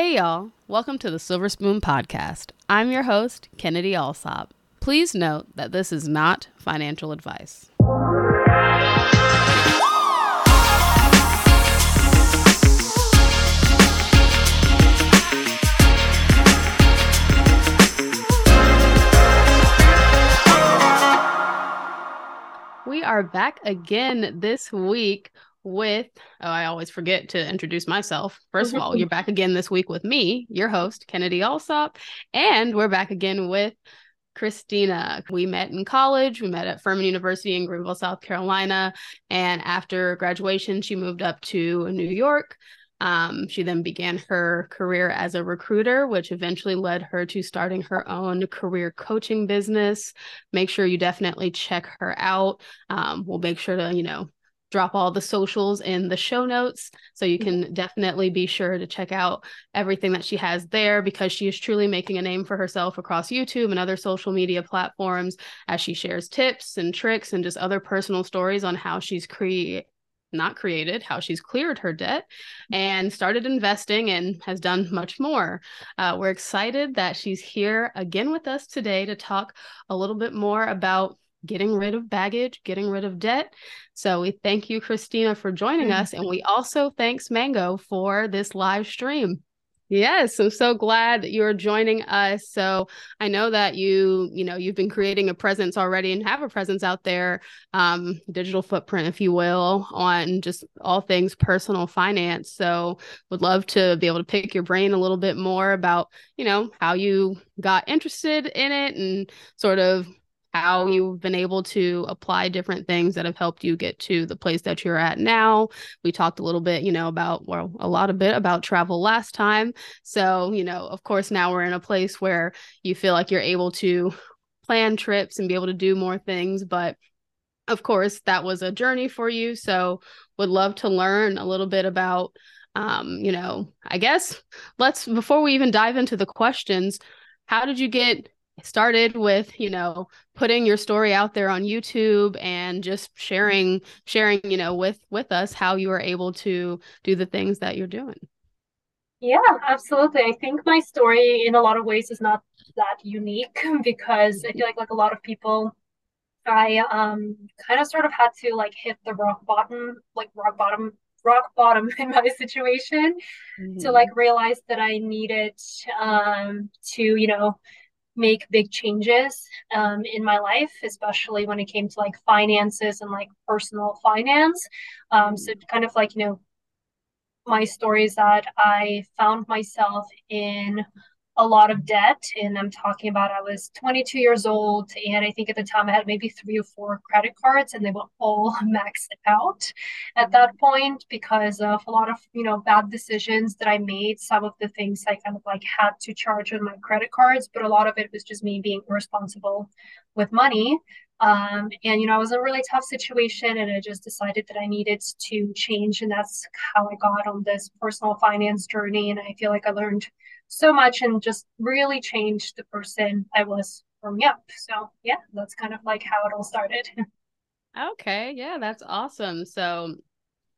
Hey, y'all. Welcome to the Silver Spoon Podcast. I'm your host, Kennedy Alsop. Please note that this is not financial advice. We are back again this week with, oh, I always forget to introduce myself. First of all, you're back again this week with me, your host, Kennedy Alsop, and we're back again with Christina. We met in college. We met at Furman University in Greenville, South Carolina. And after graduation, she moved up to New York. Um, she then began her career as a recruiter, which eventually led her to starting her own career coaching business. Make sure you definitely check her out. Um, we'll make sure to, you know, drop all the socials in the show notes so you can definitely be sure to check out everything that she has there because she is truly making a name for herself across YouTube and other social media platforms as she shares tips and tricks and just other personal stories on how she's create not created, how she's cleared her debt and started investing and has done much more. Uh, we're excited that she's here again with us today to talk a little bit more about getting rid of baggage, getting rid of debt. So we thank you, Christina, for joining us. And we also thanks Mango for this live stream. Yes, I'm so glad that you're joining us. So I know that you, you know, you've been creating a presence already and have a presence out there, um, digital footprint, if you will, on just all things personal finance. So would love to be able to pick your brain a little bit more about, you know, how you got interested in it and sort of how you've been able to apply different things that have helped you get to the place that you're at now. We talked a little bit, you know, about, well, a lot of bit about travel last time. So, you know, of course, now we're in a place where you feel like you're able to plan trips and be able to do more things. But of course, that was a journey for you. So, would love to learn a little bit about, um, you know, I guess let's, before we even dive into the questions, how did you get started with you know putting your story out there on youtube and just sharing sharing you know with with us how you are able to do the things that you're doing yeah absolutely i think my story in a lot of ways is not that unique because i feel like like a lot of people i um kind of sort of had to like hit the rock bottom like rock bottom rock bottom in my situation mm-hmm. to like realize that i needed um to you know make big changes um, in my life, especially when it came to like finances and like personal finance. Um, so kind of like, you know, my story is that I found myself in a lot of debt. And I'm talking about I was 22 years old, and I think at the time I had maybe three or four credit cards, and they were all maxed out at that point because of a lot of you know bad decisions that I made. Some of the things I kind of like had to charge on my credit cards, but a lot of it was just me being irresponsible with money. Um, and you know, I was in a really tough situation, and I just decided that I needed to change, and that's how I got on this personal finance journey. And I feel like I learned so much and just really changed the person I was from Yep. So yeah, that's kind of like how it all started. okay, yeah, that's awesome. So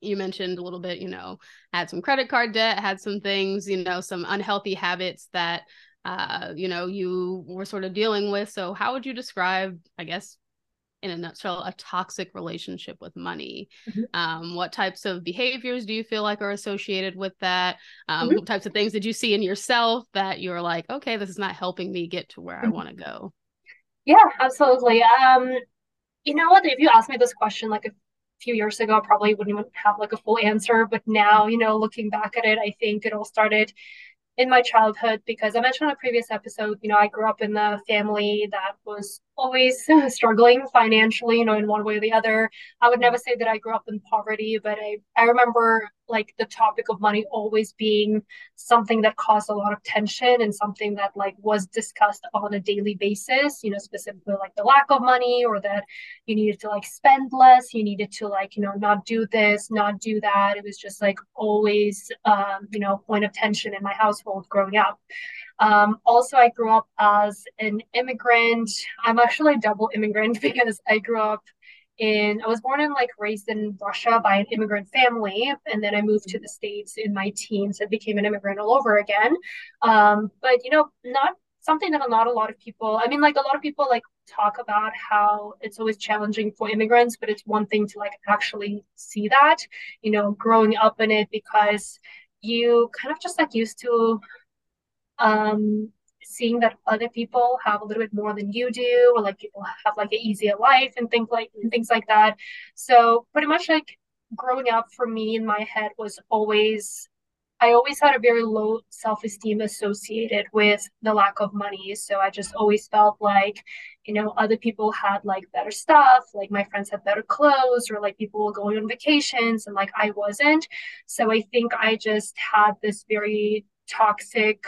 you mentioned a little bit, you know, had some credit card debt, had some things, you know, some unhealthy habits that uh, you know, you were sort of dealing with. So how would you describe, I guess, in a nutshell a toxic relationship with money mm-hmm. um, what types of behaviors do you feel like are associated with that um, mm-hmm. what types of things did you see in yourself that you're like okay this is not helping me get to where mm-hmm. i want to go yeah absolutely um you know what if you asked me this question like a few years ago i probably wouldn't even have like a full answer but now you know looking back at it i think it all started in my childhood because I mentioned in a previous episode, you know, I grew up in a family that was always struggling financially, you know, in one way or the other. I would never say that I grew up in poverty, but I, I remember like the topic of money always being something that caused a lot of tension and something that like was discussed on a daily basis, you know, specifically like the lack of money or that you needed to like spend less, you needed to like, you know, not do this, not do that. It was just like always, um, you know, point of tension in my household growing up. Um, also, I grew up as an immigrant. I'm actually a double immigrant because I grew up in I was born and like raised in Russia by an immigrant family, and then I moved to the States in my teens and became an immigrant all over again. Um, but you know, not something that not a lot of people i mean like a lot of people like talk about how it's always challenging for immigrants but it's one thing to like actually see that you know growing up in it because you kind of just like used to um seeing that other people have a little bit more than you do or like people have like an easier life and things like and things like that so pretty much like growing up for me in my head was always I always had a very low self esteem associated with the lack of money. So I just always felt like, you know, other people had like better stuff, like my friends had better clothes, or like people were going on vacations and like I wasn't. So I think I just had this very toxic,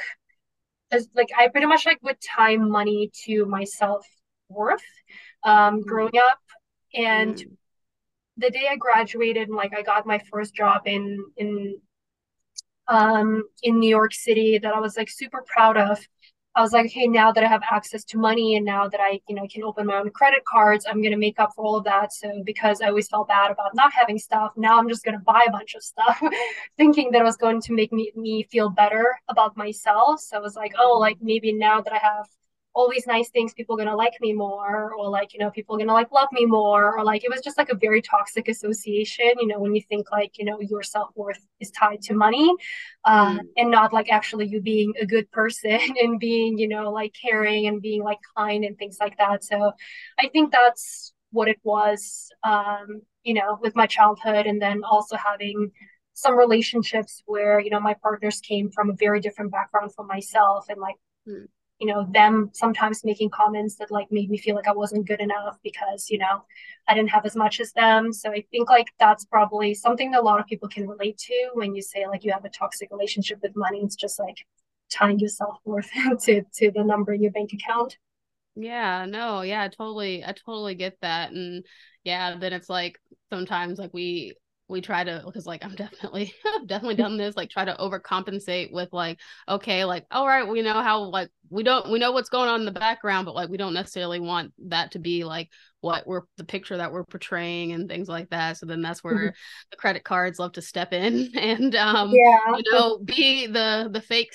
as like I pretty much like would tie money to my self worth um, mm. growing up. And mm. the day I graduated and like I got my first job in in um, in New York City that I was like super proud of. I was like, hey, now that I have access to money and now that I, you know, can open my own credit cards, I'm gonna make up for all of that. So because I always felt bad about not having stuff, now I'm just gonna buy a bunch of stuff, thinking that it was going to make me me feel better about myself. So I was like, oh, like maybe now that I have all these nice things people are gonna like me more or like you know people are gonna like love me more or like it was just like a very toxic association you know when you think like you know your self-worth is tied to money uh, mm. and not like actually you being a good person and being you know like caring and being like kind and things like that so i think that's what it was um you know with my childhood and then also having some relationships where you know my partners came from a very different background from myself and like mm you know them sometimes making comments that like made me feel like i wasn't good enough because you know i didn't have as much as them. So i think like that's probably something that a lot of people can relate to when you say like you have a toxic relationship with money. It's just like tying yourself worth to to the number in your bank account. Yeah no yeah totally i totally get that. And yeah then it's like sometimes like we we try to because like i'm definitely i've definitely done this like try to overcompensate with like okay like all right we know how like we don't we know what's going on in the background but like we don't necessarily want that to be like what we're the picture that we're portraying and things like that so then that's where mm-hmm. the credit cards love to step in and um yeah. you know be the the fake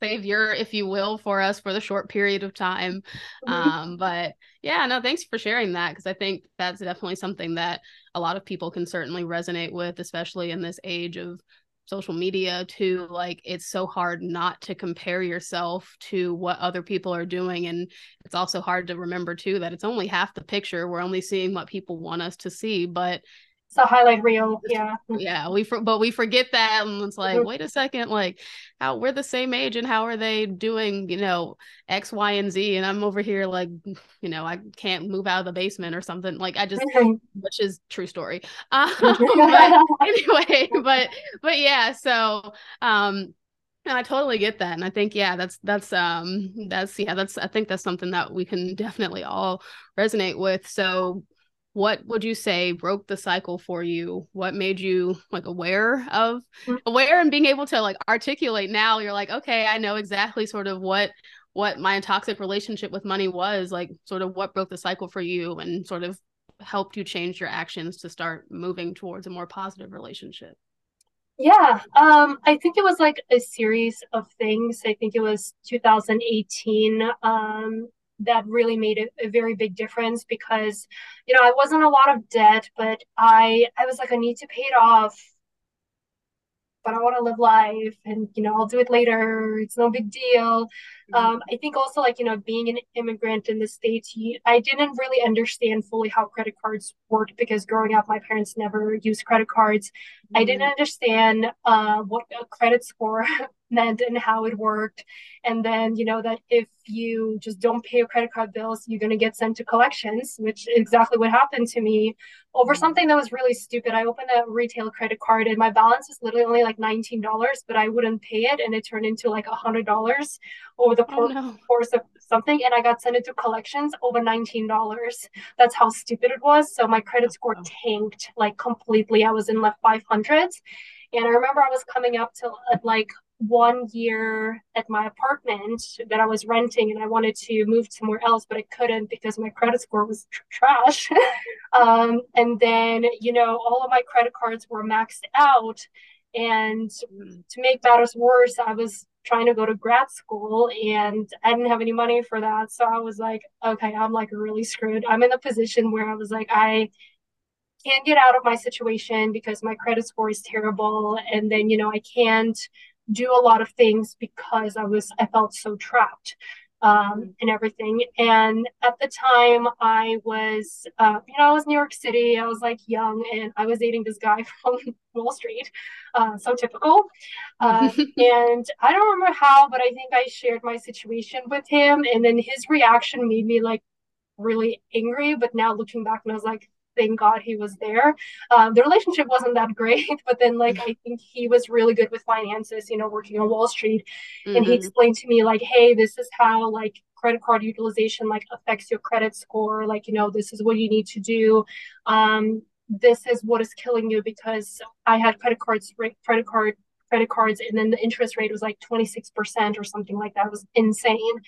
savior if you will for us for the short period of time mm-hmm. um but yeah no thanks for sharing that because i think that's definitely something that a lot of people can certainly resonate with especially in this age of social media too. Like it's so hard not to compare yourself to what other people are doing. And it's also hard to remember too that it's only half the picture. We're only seeing what people want us to see. But it's a highlight reel yeah yeah we for, but we forget that and it's like mm-hmm. wait a second like how we're the same age and how are they doing you know x y and z and i'm over here like you know i can't move out of the basement or something like i just mm-hmm. which is true story um, but anyway but but yeah so um I totally get that. And I think, yeah, that's, that's, um, that's, yeah, that's, I think that's something that we can definitely all resonate with. So what would you say broke the cycle for you? What made you like aware of mm-hmm. aware and being able to like articulate now you're like okay i know exactly sort of what what my toxic relationship with money was like sort of what broke the cycle for you and sort of helped you change your actions to start moving towards a more positive relationship? Yeah um i think it was like a series of things. I think it was 2018 um that really made a, a, very big difference because you know i wasn't a lot of debt but i i was like i need to pay it off but i want to live life and you know i'll do it later it's no big deal mm-hmm. um, i think also like you know being an immigrant in the states i didn't really understand fully how credit cards worked because growing up my parents never used credit cards mm-hmm. i didn't understand uh, what a credit score meant and how it worked. And then you know that if you just don't pay your credit card bills you're going to get sent to collections which is exactly what happened to me over mm-hmm. something that was really stupid. I opened a retail credit card and my balance was literally only like $19 but i wouldn't pay it and it turned into like $100 over the oh, no. course of something and i got sent into collections over $19 that's how stupid it was. So my credit score tanked like completely. I was in left 500s and i remember i was coming up to like one year at my apartment that I was renting and I wanted to move somewhere else, but I couldn't because my credit score was tr- trash. um, and then, you know, all of my credit cards were maxed out. And mm. to make matters worse, I was trying to go to grad school and I didn't have any money for that. So I was like, okay, I'm like really screwed. I'm in a position where I was like, I can't get out of my situation because my credit score is terrible. And then, you know, I can't do a lot of things because I was, I felt so trapped um, and everything. And at the time, I was, uh, you know, I was New York City. I was like young, and I was dating this guy from Wall Street. Uh, so typical. Uh, and I don't remember how, but I think I shared my situation with him, and then his reaction made me like really angry. But now looking back, and I was like, thank God he was there. Um, the relationship wasn't that great, but then like I think he was really good with finances, you know, working on Wall Street. Mm-hmm. And he mm-hmm. explained to me like, hey, this is how like credit card utilization like affects your credit score. Like, you know, this is what you need to do. Um, this is what is killing you because I had credit cards, credit card credit cards and then the interest rate was like 26% or something like that it was insane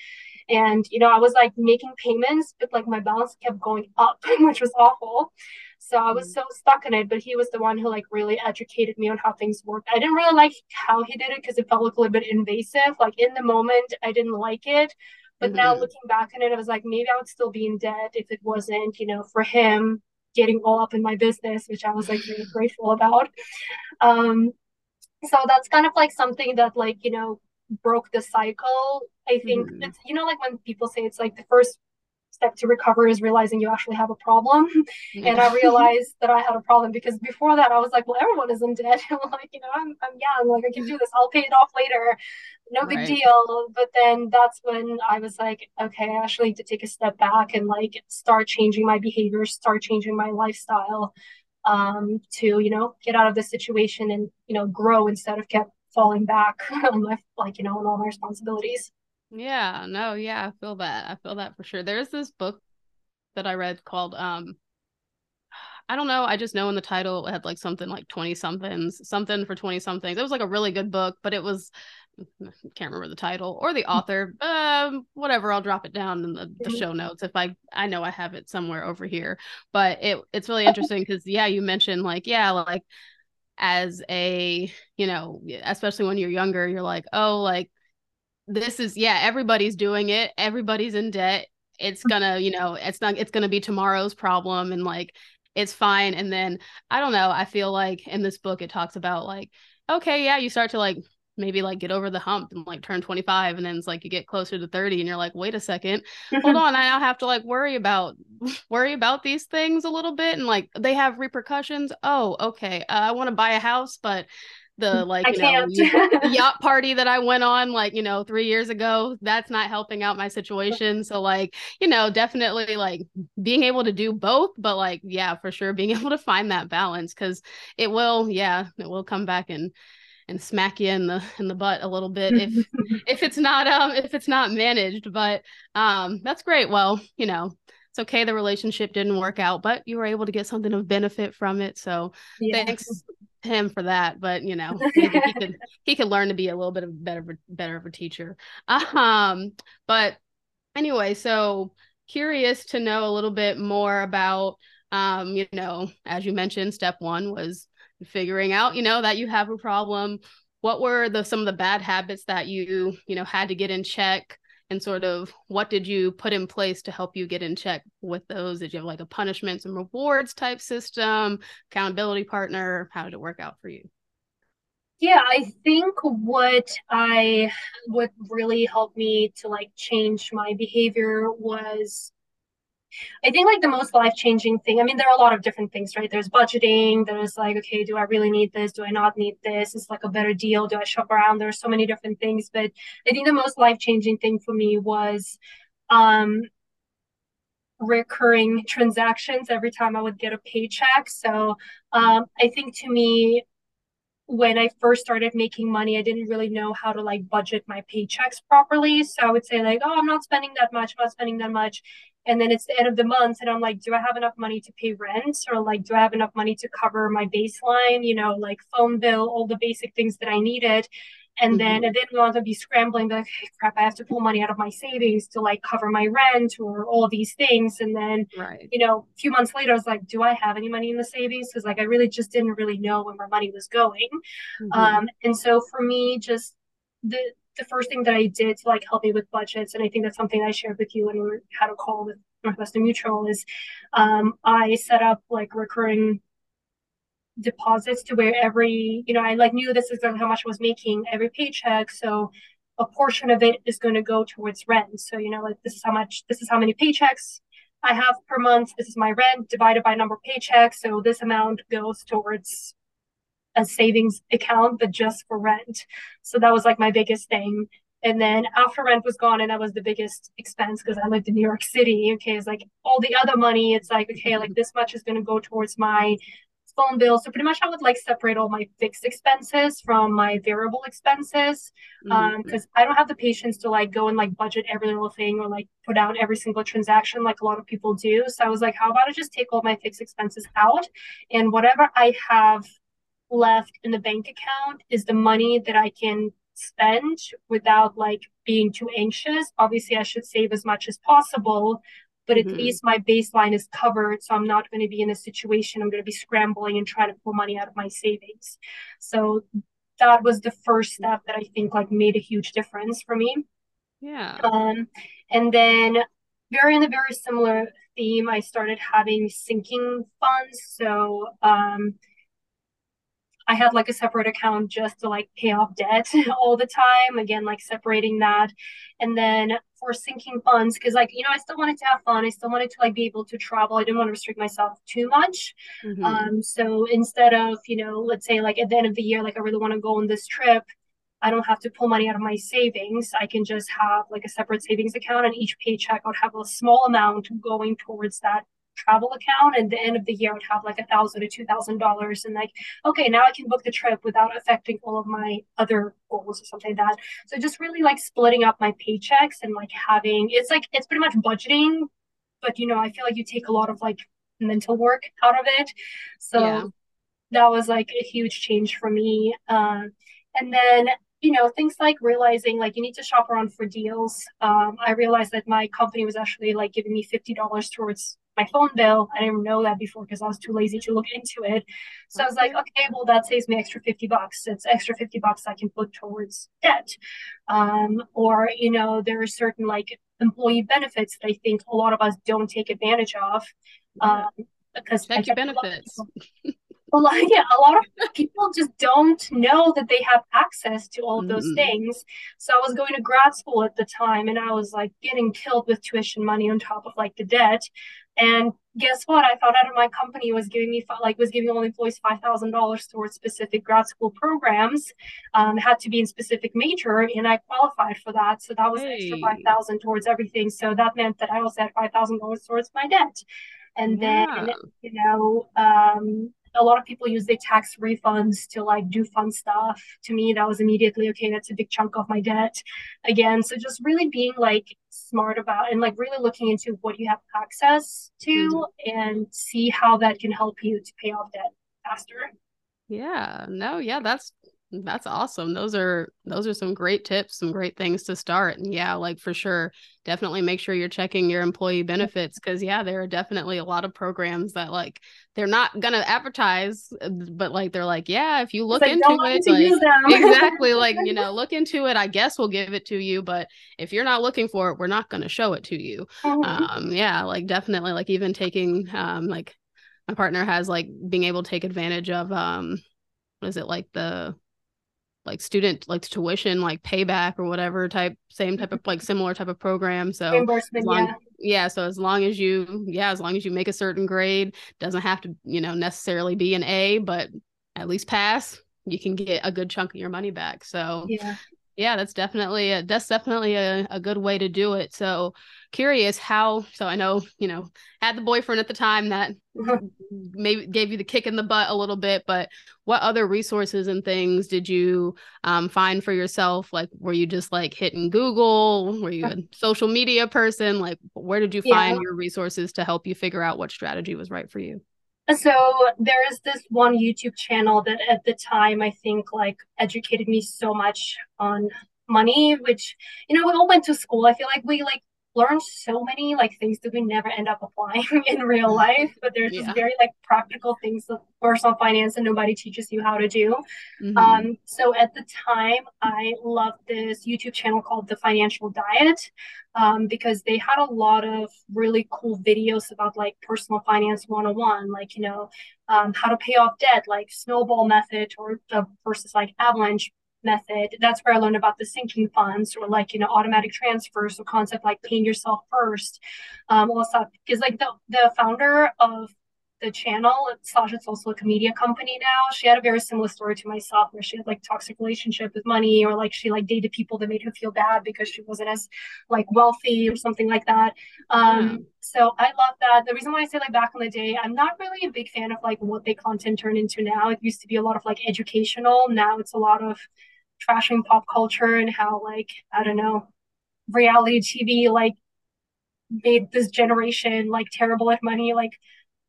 and you know i was like making payments but like my balance kept going up which was awful. So i was mm. so stuck in it but he was the one who like really educated me on how things work i didn't really like how he did it because it felt like a little bit invasive. Like in the moment i didn't like it. But mm-hmm. now looking back on it i was like maybe i would still be in debt if it wasn't you know for him getting all up in my business which i was like really grateful about. Um so that's kind of like something that like you know broke the cycle i think mm. it's you know like when people say it's like the first step to recover is realizing you actually have a problem. And i realized that i had a problem because before that i was like well everyone is in debt like you know I'm, I'm young. Like i can do this. I'll pay it off later. No big right. deal. But then that's when i was like okay i actually need to take a step back and like start changing my behavior start changing my lifestyle um, to you know get out of the situation and you know grow instead of kept falling back on my like you know on all my responsibilities yeah no yeah i feel that i feel that for sure there's this book that i read called um I don't know. I just know in the title it had like something like 20 somethings, something for 20 somethings. It was like a really good book, but it was can't remember the title or the author. Um, whatever, I'll drop it down in the, the mm-hmm. show notes if I I know I have it somewhere over here. But it it's really interesting because yeah, you mentioned like yeah, like as a you know, especially when you're younger, you're like oh like this is yeah, everybody's doing it, everybody's in debt. It's gonna you know it's not it's gonna be tomorrow's problem and like it's fine. And then I don't know, I feel like in this book it talks about like okay yeah you start to like maybe like get over the hump and like turn 25 and then it's like you get closer to 30 and you're like wait a 2nd hold on i now have to like worry about worry about these things a little bit. And like they have repercussions. Oh okay uh, i want to buy a house but the like you know yacht party that I went on like you know 3 years ago that's not helping out my situation. So like you know definitely like being able to do both but like yeah for sure being able to find that balance cuz it will yeah it will come back and and smack you in the in the butt a little bit if if it's not um if it's not managed but um that's great. Well you know it's okay the relationship didn't work out but you were able to get something of benefit from it. So yeah. thanks him for that but you know he could he could learn to be a little bit of better better of a teacher. Um but anyway so curious to know a little bit more about um you know as you mentioned step one was figuring out, you know, that you have a problem. What were the some of the bad habits that you, you know, had to get in check and sort of what did you put in place to help you get in check with those? Did you have like a punishments and rewards type system, accountability partner? How did it work out for you? Yeah, I think what I what really helped me to like change my behavior was I think like the most life changing thing, I mean, there are a lot of different things, right? There's budgeting, there's like, okay, do I really need this? Do I not need this? It's like a better deal. Do I shop around? There's so many different things. But I think the most life changing thing for me was um, recurring transactions every time I would get a paycheck. So um, I think to me, when I first started making money, I didn't really know how to like budget my paychecks properly. So I would say like, oh, I'm not spending that much, I'm not spending that much and then it's the end of the month and i'm like do i have enough money to pay rent or like do i have enough money to cover my baseline you know like phone bill all the basic things that i needed And mm-hmm. then I didn't want to be scrambling, like, hey, crap, I have to pull money out of my savings to like cover my rent or all these things. And then, right. you know, a few months later, I was like, do I have any money in the savings? Because like I really just didn't really know where my money was going. Mm-hmm. Um, and so for me, just the the first thing that I did to like help me with budgets, and I think that's something I shared with you when we had a call with Northwestern Mutual, is um, I set up like recurring deposits to where every you know I like knew this is how much I was making every paycheck, so a portion of it is going to go towards rent. So you know like this is how much this is how many paychecks I have per month. This is my rent divided by number of paychecks. So this amount goes towards a savings account, but just for rent. So that was like my biggest thing. And then after rent was gone, and that was the biggest expense because I lived in New York City. Okay, it's like all the other money, it's like, okay, like this much is going to go towards my phone bill. So pretty much I would like separate all my fixed expenses from my variable expenses. Mm-hmm. Um, because I don't have the patience to like go and like budget every little thing or like put out every single transaction like a lot of people do. So I was like, how about I just take all my fixed expenses out and whatever I have left in the bank account is the money that I can spend without like being too anxious. Obviously, I should save as much as possible, but at mm-hmm. least my baseline is covered. So I'm not going to be in a situation I'm going to be scrambling and trying to pull money out of my savings. So that was the first step that I think like made a huge difference for me. Yeah. Um, and then very in a very similar theme, I started having sinking funds. So um, I had like a separate account just to like pay off debt all the time. Again, like separating that. And then for sinking funds, because like, you know, I still wanted to have fun. I still wanted to like be able to travel. I didn't want to restrict myself too much. Mm-hmm. Um, so instead of, you know, let's say like at the end of the year, like I really want to go on this trip. I don't have to pull money out of my savings. I can just have like a separate savings account, and each paycheck I would have a small amount going towards that travel account and the end of the year I would have like a thousand or two thousand dollars and like okay now I can book the trip without affecting all of my other goals or something like that. So just really like splitting up my paychecks and like having it's like it's pretty much budgeting but you know I feel like you take a lot of like mental work out of it. So yeah. that was like a huge change for me. Um, and then you know things like realizing like you need to shop around for deals. Um, i realized that my company was actually like giving me $50 towards my phone bill. I didn't know that before because I was too lazy to look into it. So I was like, okay, well, that saves me extra 50 bucks. It's extra 50 bucks I can put towards debt. Um, or, you know, there are certain like employee benefits that I think a lot of us don't take advantage of. Um, because check your benefits. a lot, yeah, a lot of people just don't know that they have access to all of those mm-hmm. things. So I was going to grad school at the time and I was like getting killed with tuition money on top of like the debt. And guess what? I found out of my company was giving me like was giving all employees five thousand dollars towards specific grad school programs. Um, had to be in specific major, and I qualified for that. So that was hey. extra five thousand towards everything. So that meant that I also had five thousand dollars towards my debt. And yeah. then you know, um, a lot of people use their tax refunds to like do fun stuff. To me, that was immediately okay. That's a big chunk of my debt. Again, so just really being like smart about and like really looking into what you have access to mm-hmm. and see how that can help you to pay off debt faster. Yeah, no, yeah, that's that's awesome. Those are those are some great tips, some great things to start. And yeah, like for sure, definitely make sure you're checking your employee benefits because yeah, there are definitely a lot of programs that like they're not gonna advertise, uh, but like they're like, yeah, if you look like, into it, like, exactly, like you know, look into it. I guess we'll give it to you, but if you're not looking for it, we're not gonna show it to you. Mm-hmm. Um, yeah, like definitely, like even taking um, like my partner has like being able to take advantage of um, what is it like the like student like tuition like payback or whatever type same type of like similar type of program so reimbursement long, yeah. Yeah so as long as you yeah as long as you make a certain grade doesn't have to you know necessarily be an a but at least pass you can get a good chunk of your money back so yeah yeah that's definitely a, that's definitely a, a good way to do it. So curious how so i know you know had the boyfriend at the time that maybe gave you the kick in the butt a little bit but what other resources and things did you um, find for yourself? Like were you just like hitting google? Were you a social media person? Like where did you find yeah. your resources to help you figure out what strategy was right for you So there's this one YouTube channel that at the time I think like educated me so much on money, which, you know, we all went to school. I feel like we like learn so many like things that we never end up applying in real life but there's yeah. just very like practical things of personal finance and nobody teaches you how to do mm-hmm. um so at the time i loved this youtube channel called the financial diet um, because they had a lot of really cool videos about like personal finance 101 like you know um, how to pay off debt like snowball method or the versus like avalanche method. That's where I learned about the sinking funds or like, you know, automatic transfers, or concept like paying yourself first. Um, stuff. Because like the the founder of the channel, Sasha's also a media company now. She had a very similar story to myself where she had like toxic relationship with money or like she like dated people that made her feel bad because she wasn't as like wealthy or something like that. Um, mm. so I love that. The reason why I say like back in the day, I'm not really a big fan of like what they content turn into now. It used to be a lot of like educational. Now it's a lot of trashing pop culture and how like I don't know reality TV like made this generation like terrible at money like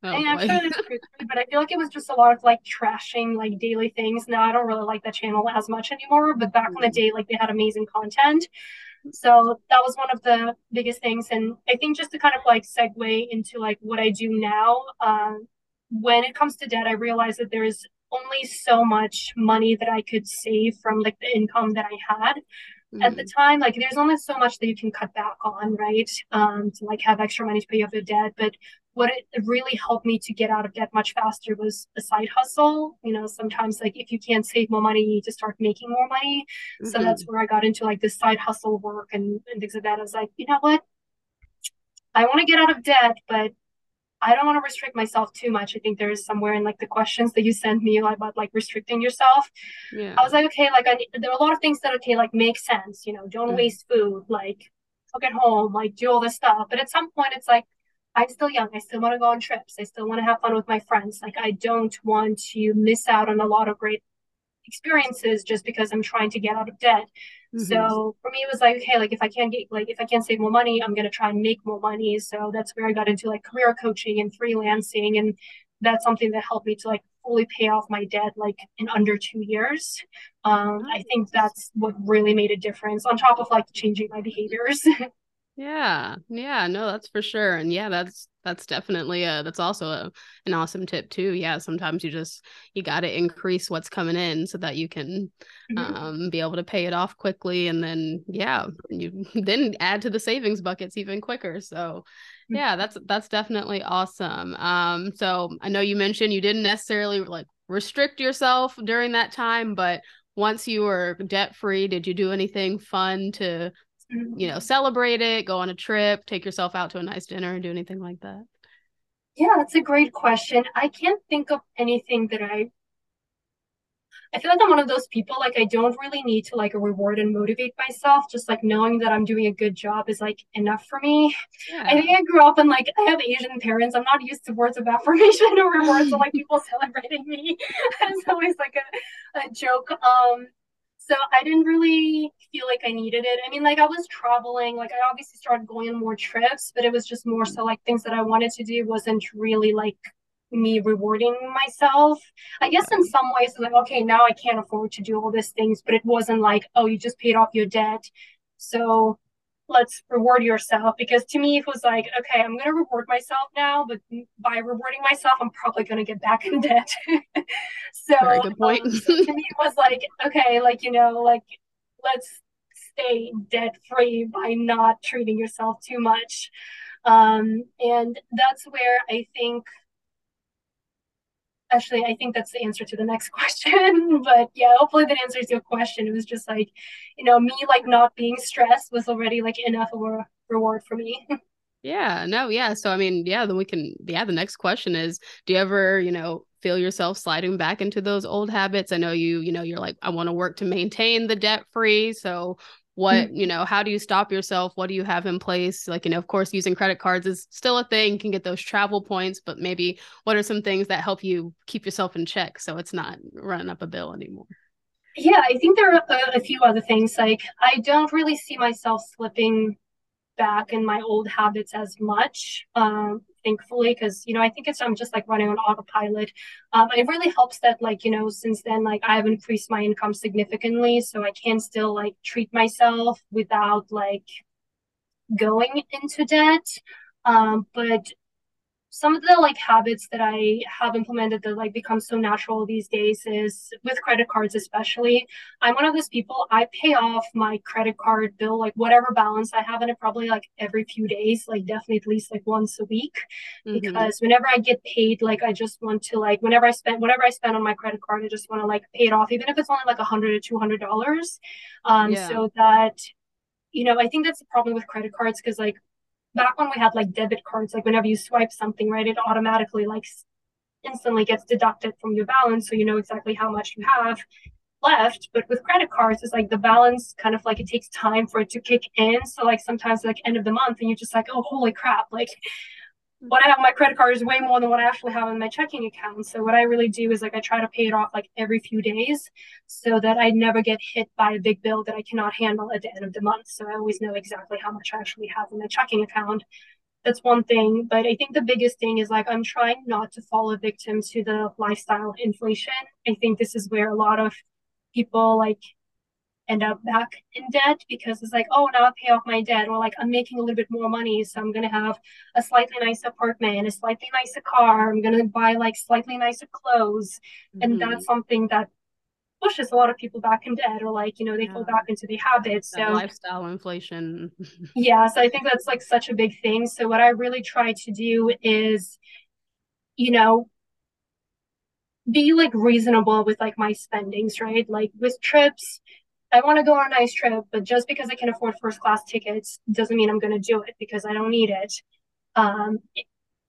oh, I'm sure there's but I feel like it was just a lot of like trashing like daily things. Now I don't really like that channel as much anymore, but back mm-hmm. in the day, like they had amazing content. So that was one of the biggest things. And I think just to kind of like segue into like what I do now, um, when it comes to debt, I realize that there is only so much money that I could save from like the income that I had mm-hmm. at the mm-hmm. time. Like there's only so much that you can cut back on, right? Um, to like have extra money to pay off your debt. But what it really helped me to get out of debt much faster was a side hustle. You know, sometimes like if you can't save more money, you need to start making more money. Mm-hmm. So that's where I got into like this side hustle work and, and things like that. I was like, you know what? I want to get out of debt, but I don't want to restrict myself too much. I think there is somewhere in like the questions that you sent me about like restricting yourself. Yeah. I was like, okay, like I, there are a lot of things that okay, like make sense. You know, don't mm. waste food. Like cook at home. Like do all this stuff. But at some point, it's like I'm still young. I still want to go on trips. I still want to have fun with my friends. Like I don't want to miss out on a lot of great experiences just because I'm trying to get out of debt. Mm-hmm. So for me, it was like, okay, like if I can't get, like if I can't save more money, I'm gonna try and make more money. So that's where I got into like career coaching and freelancing, and that's something that helped me to like fully pay off my debt like in under two years. Um, I think that's what really made a difference. On top of like changing my behaviors. Yeah, yeah, no, that's for sure. And yeah, that's that's definitely a that's also a, an awesome tip too. Yeah, sometimes you just you got to increase what's coming in so that you can mm-hmm. um be able to pay it off quickly and then yeah, you then add to the savings buckets even quicker. So mm-hmm. yeah, that's that's definitely awesome. Um so I know you mentioned you didn't necessarily like restrict yourself during that time, but once you were debt free, did you do anything fun to you know, celebrate it, go on a trip, take yourself out to a nice dinner, and do anything like that? Yeah, that's a great question. I can't think of anything that I I feel like I'm one of those people like I don't really need to like reward and motivate myself. Just like knowing that I'm doing a good job is like enough for me. Yeah. I think I grew up in like I have Asian parents. I'm not used to words of affirmation or rewards of like people celebrating me. it's always like a, a joke. Um so I didn't really feel like I needed it. I mean, like I was traveling, like I obviously started going on more trips, but it was just more so like things that I wanted to do wasn't really like me rewarding myself. I guess in some ways, like, okay, now I can't afford to do all these things, but it wasn't like, oh, you just paid off your debt. So let's reward yourself. Because to me it was like okay i'm going to reward myself now but by rewarding myself i'm probably going to get back in debt. So, Very good point. Um, so to me it was like okay like you know like let's stay debt free by not treating yourself too much. Um, and that's where i think actually i think that's the answer to the next question but yeah hopefully that answers your question. It was just like you know me like not being stressed was already like enough of a reward for me. Yeah no yeah so i mean yeah then we can yeah the next question is do you ever you know feel yourself sliding back into those old habits? I know you you know you're like i want to work to maintain the debt free so what mm-hmm. you know how do you stop yourself? What do you have in place? Like you know of course using credit cards is still a thing you can get those travel points but maybe what are some things that help you keep yourself in check so it's not running up a bill anymore? Yeah i think there are a, a few other things like i don't really see myself slipping back in my old habits as much um, thankfully because you know i think it's i'm just like running on autopilot. Um it really helps that like you know since then like i've increased my income significantly so i can still like treat myself without like going into debt. Um but some of the like habits that I have implemented that like become so natural these days is with credit cards especially. I'm one of those people I pay off my credit card bill like whatever balance I have in it probably like every few days, like definitely at least like once a week. Mm-hmm. Because whenever I get paid, like I just want to like whenever I spend whatever I spend on my credit card, I just want to like pay it off, even if it's only like a hundred or two hundred dollars. Um yeah. so that you know, I think that's the problem with credit cards because like back when we had like debit cards, like whenever you swipe something, right, it automatically like instantly gets deducted from your balance, so you know exactly how much you have left. But with credit cards, it's like the balance kind of like it takes time for it to kick in. So like sometimes like end of the month, and you're just like, oh holy crap, like what I have on my credit card is way more than what I actually have in my checking account. So what I really do is like I try to pay it off like every few days so that I never get hit by a big bill that I cannot handle at the end of the month. So I always know exactly how much I actually have in my checking account. That's one thing. But I think the biggest thing is like I'm trying not to fall a victim to the lifestyle inflation. I think this is where a lot of people like end up back in debt because it's like, oh, now I pay off my debt, or like I'm making a little bit more money, so I'm gonna have a slightly nicer apartment, a slightly nicer car. I'm gonna buy like slightly nicer clothes, mm-hmm. and that's something that pushes a lot of people back in debt, or like you know they yeah. fall back into the habits. That so lifestyle inflation. yeah, so I think that's like such a big thing. So what I really try to do is, you know, be like reasonable with like my spendings, right? Like with trips, I want to go on a nice trip, but just because I can afford first class tickets doesn't mean I'm going to do it because I don't need it. Um,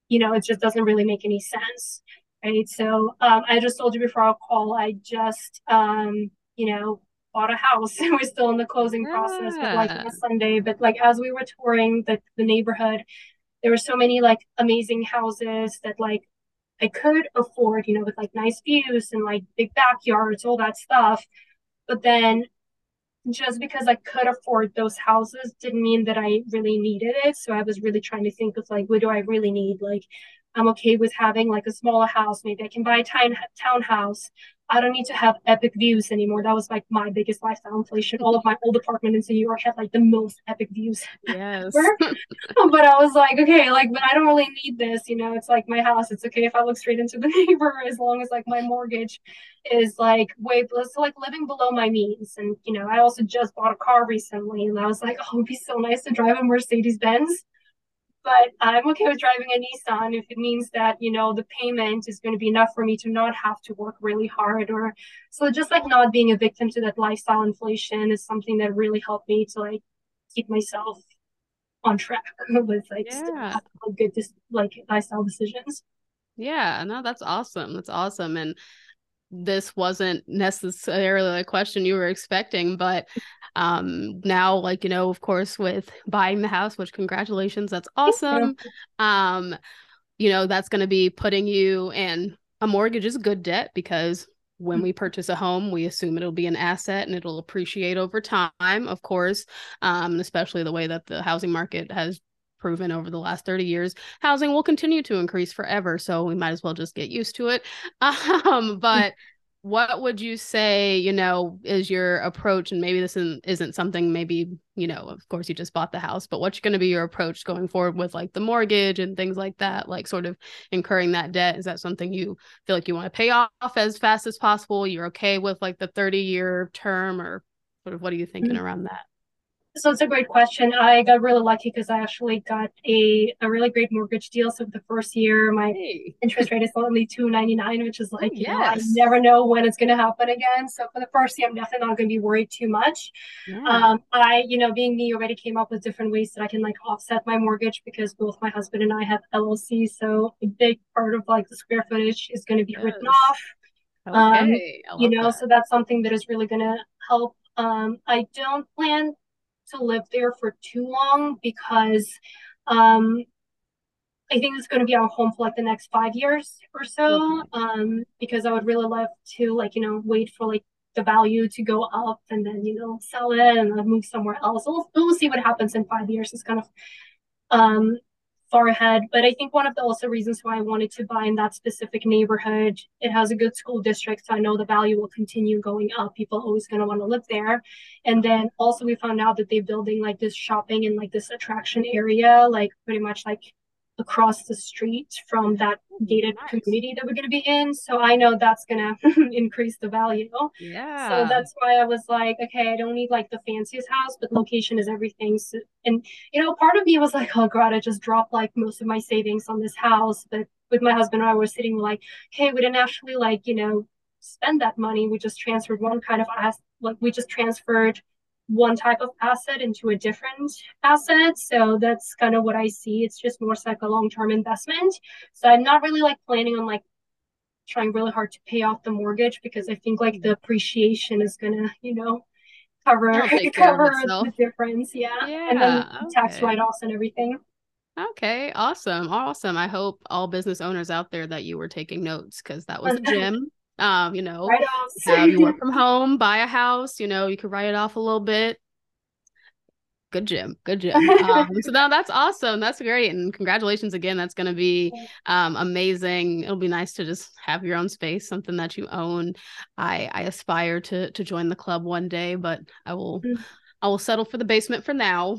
you know, it just doesn't really make any sense. Right. So um, I just told you before our call, I just, um, you know, bought a house. And we're still in the closing yeah. process, but like last Sunday. But like as we were touring the, the neighborhood, there were so many like amazing houses that like I could afford, you know, with like nice views and like big backyards, all that stuff. But then just because I could afford those houses didn't mean that I really needed it. So I was really trying to think of like, what do I really need? Like, I'm okay with having like a smaller house. Maybe I can buy a town townhouse. I don't need to have epic views anymore. That was like my biggest lifestyle inflation. All of my old apartments in New York had like the most epic views. Yes. but I was like, okay, like, but I don't really need this. You know, it's like my house. It's okay if I look straight into the neighbor as long as like my mortgage is like way so like living below my means. And you know, I also just bought a car recently, and I was like, oh, it'd be so nice to drive a Mercedes Benz but I'm okay with driving a Nissan if it means that you know the payment is going to be enough for me to not have to work really hard or so just like not being a victim to that lifestyle inflation is something that really helped me to like keep myself on track with like yeah. good like lifestyle decisions yeah no that's awesome that's awesome and this wasn't necessarily a question you were expecting but um now like you know of course with buying the house which congratulations that's awesome. Um you know that's going to be putting you and a mortgage is a good debt because when we purchase a home we assume it'll be an asset and it'll appreciate over time of course um especially the way that the housing market has proven over the last 30 years housing will continue to increase forever so we might as well just get used to it. Um but what would you say you know is your approach? And maybe this isn't, isn't something maybe you know of course you just bought the house but what's going to be your approach going forward with like the mortgage and things like that like sort of incurring that debt? Is that something you feel like you want to pay off as fast as possible? You're okay with like the 30 year term or sort of what are you thinking mm-hmm. around that so it's a great question. I got really lucky because I actually got a, a really great mortgage deal. So the first year, my hey. interest rate is only two ninety nine, which is like, oh, yes. you know, I never know when it's going to happen again. So for the first year, I'm definitely not going to be worried too much. Yeah. Um, I, you know, being me, already came up with different ways that I can like offset my mortgage because both my husband and I have LLC. So a big part of like the square footage is going to be yes. written off. Okay. Um, you know, that. so that's something that is really going to help. Um, I don't plan to live there for too long because um, I think it's going to be our home for like the next five years or so. Um, because I would really love to like you know wait for like the value to go up and then you know sell it and then move somewhere else. We'll, we'll see what happens in five years. It's kind of um far ahead. But I think one of the also reasons why I wanted to buy in that specific neighborhood, it has a good school district, so I know the value will continue going up. People always going to want to live there. And then also we found out that they're building like this shopping and like this attraction area, like pretty much like across the street from that gated nice. community that we're going to be in. So I know that's going to increase the value. Yeah. So that's why I was like, okay, I don't need like the fanciest house, but location is everything. So, and, you know, part of me was like, oh God, I just dropped like most of my savings on this house. But with my husband and I were sitting like, okay, we didn't actually like, you know, spend that money. We just transferred one kind of asset, like we just transferred one type of asset into a different asset. So that's kind of what I see. It's just more like a long term investment. So I'm not really like planning on like trying really hard to pay off the mortgage because I think like mm. the appreciation is gonna, you know, cover cover the difference. Yeah. yeah and then okay. tax write offs and everything. Okay, awesome. Awesome. I hope all business owners out there that you were taking notes because that was a gym um, you know, have you work from home, buy a house, you know, you could write it off a little bit. Good Jim, good Jim. Um, so now that's awesome. That's great. And congratulations again. That's going to be um, amazing. It'll be nice to just have your own space, something that you own. I, I aspire to, to join the club one day, but I will, mm. I will settle for the basement for now